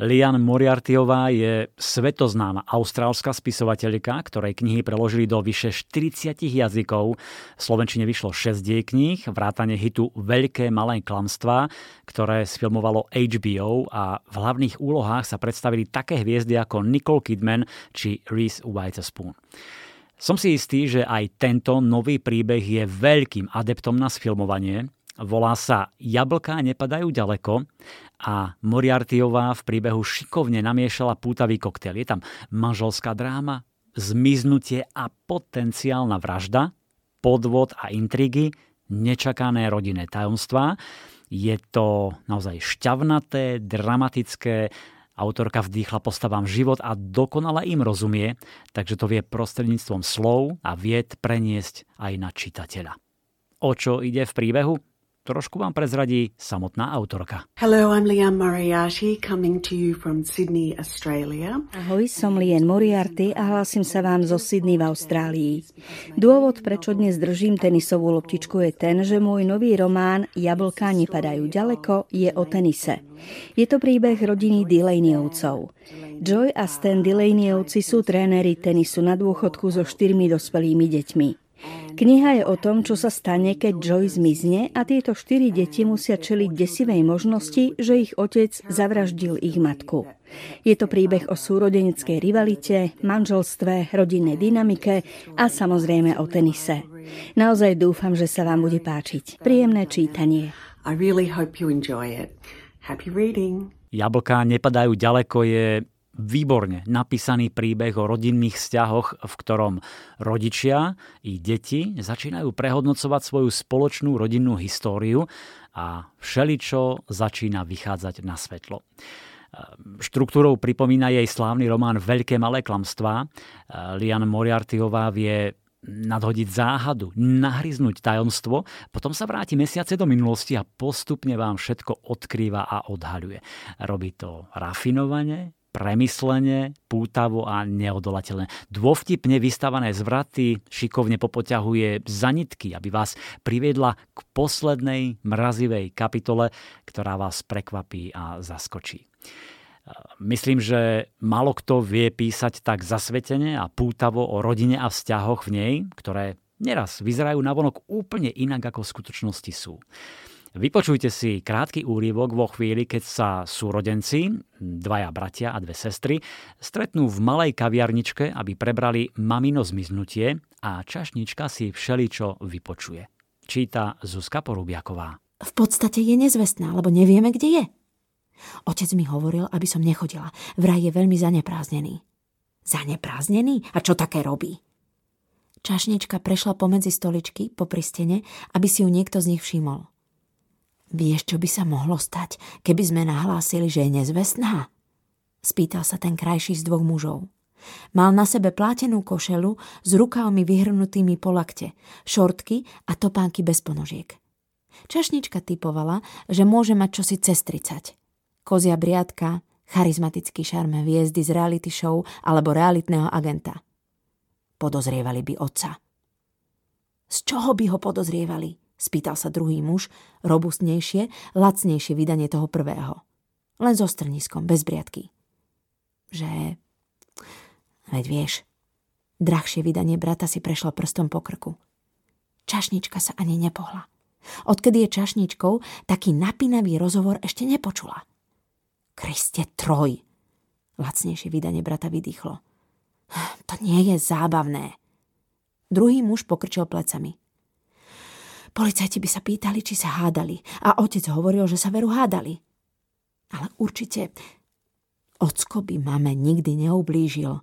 Lian Moriartyová je svetoznáma austrálska spisovateľka, ktorej knihy preložili do vyše 40 jazykov. V Slovenčine vyšlo 6 jej kníh, vrátane hitu Veľké malé klamstvá, ktoré sfilmovalo HBO a v hlavných úlohách sa predstavili také hviezdy ako Nicole Kidman či Reese Witherspoon. Som si istý, že aj tento nový príbeh je veľkým adeptom na sfilmovanie Volá sa Jablká nepadajú ďaleko a Moriartyová v príbehu šikovne namiešala pútavý koktail. Je tam manželská dráma, zmiznutie a potenciálna vražda, podvod a intrigy, nečakané rodinné tajomstvá. Je to naozaj šťavnaté, dramatické, autorka vdýchla postavám život a dokonale im rozumie, takže to vie prostredníctvom slov a vied preniesť aj na čitateľa. O čo ide v príbehu? Trošku vám prezradí samotná autorka. Hello, I'm Liam Moriarty, coming to you from Sydney, Australia. Ahoj, som Lian Moriarty a hlásim sa vám zo Sydney v Austrálii. Dôvod, prečo dnes držím tenisovú loptičku je ten, že môj nový román Jablká nepadajú ďaleko je o tenise. Je to príbeh rodiny Delaneyovcov. Joy a Stan Delaneyovci sú tréneri tenisu na dôchodku so štyrmi dospelými deťmi. Kniha je o tom, čo sa stane, keď Joy zmizne a tieto štyri deti musia čeliť desivej možnosti, že ich otec zavraždil ich matku. Je to príbeh o súrodeneckej rivalite, manželstve, rodinnej dynamike a samozrejme o tenise. Naozaj dúfam, že sa vám bude páčiť. Príjemné čítanie. I really hope you enjoy it. Happy reading. Jablká nepadajú ďaleko je výborne napísaný príbeh o rodinných vzťahoch, v ktorom rodičia i deti začínajú prehodnocovať svoju spoločnú rodinnú históriu a všeličo začína vychádzať na svetlo. Štruktúrou pripomína jej slávny román Veľké malé klamstvá. Lian Moriartyová vie nadhodiť záhadu, nahryznúť tajomstvo, potom sa vráti mesiace do minulosti a postupne vám všetko odkrýva a odhaľuje. Robí to rafinovane, premyslene, pútavo a neodolateľné. Dôvtipne vystavané zvraty šikovne popoťahuje zanitky, aby vás priviedla k poslednej mrazivej kapitole, ktorá vás prekvapí a zaskočí. Myslím, že málo kto vie písať tak zasvetene a pútavo o rodine a vzťahoch v nej, ktoré neraz vyzerajú navonok úplne inak, ako v skutočnosti sú. Vypočujte si krátky úrivok vo chvíli, keď sa súrodenci, dvaja bratia a dve sestry, stretnú v malej kaviarničke, aby prebrali mamino zmiznutie a čašnička si všeličo vypočuje. Číta Zuzka Porubiaková. V podstate je nezvestná, lebo nevieme, kde je. Otec mi hovoril, aby som nechodila. Vraj je veľmi zanepráznený. Zanepráznený? A čo také robí? Čašnička prešla pomedzi stoličky po pristene, aby si ju niekto z nich všimol. Vieš, čo by sa mohlo stať, keby sme nahlásili, že je nezvestná? Spýtal sa ten krajší z dvoch mužov. Mal na sebe plátenú košelu s rukávmi vyhrnutými po lakte, šortky a topánky bez ponožiek. Čašnička typovala, že môže mať čosi cez 30. Kozia briadka, charizmatický šarme hviezdy z reality show alebo realitného agenta. Podozrievali by otca. Z čoho by ho podozrievali? Spýtal sa druhý muž, robustnejšie, lacnejšie vydanie toho prvého. Len so strniskom, bez briadky. Že... Veď vieš, drahšie vydanie brata si prešlo prstom po krku. Čašnička sa ani nepohla. Odkedy je čašničkou, taký napínavý rozhovor ešte nepočula. Kriste troj! Lacnejšie vydanie brata vydýchlo. To nie je zábavné. Druhý muž pokrčil plecami. Policajti by sa pýtali, či sa hádali a otec hovoril, že sa veru hádali. Ale určite ocko by mame nikdy neublížil.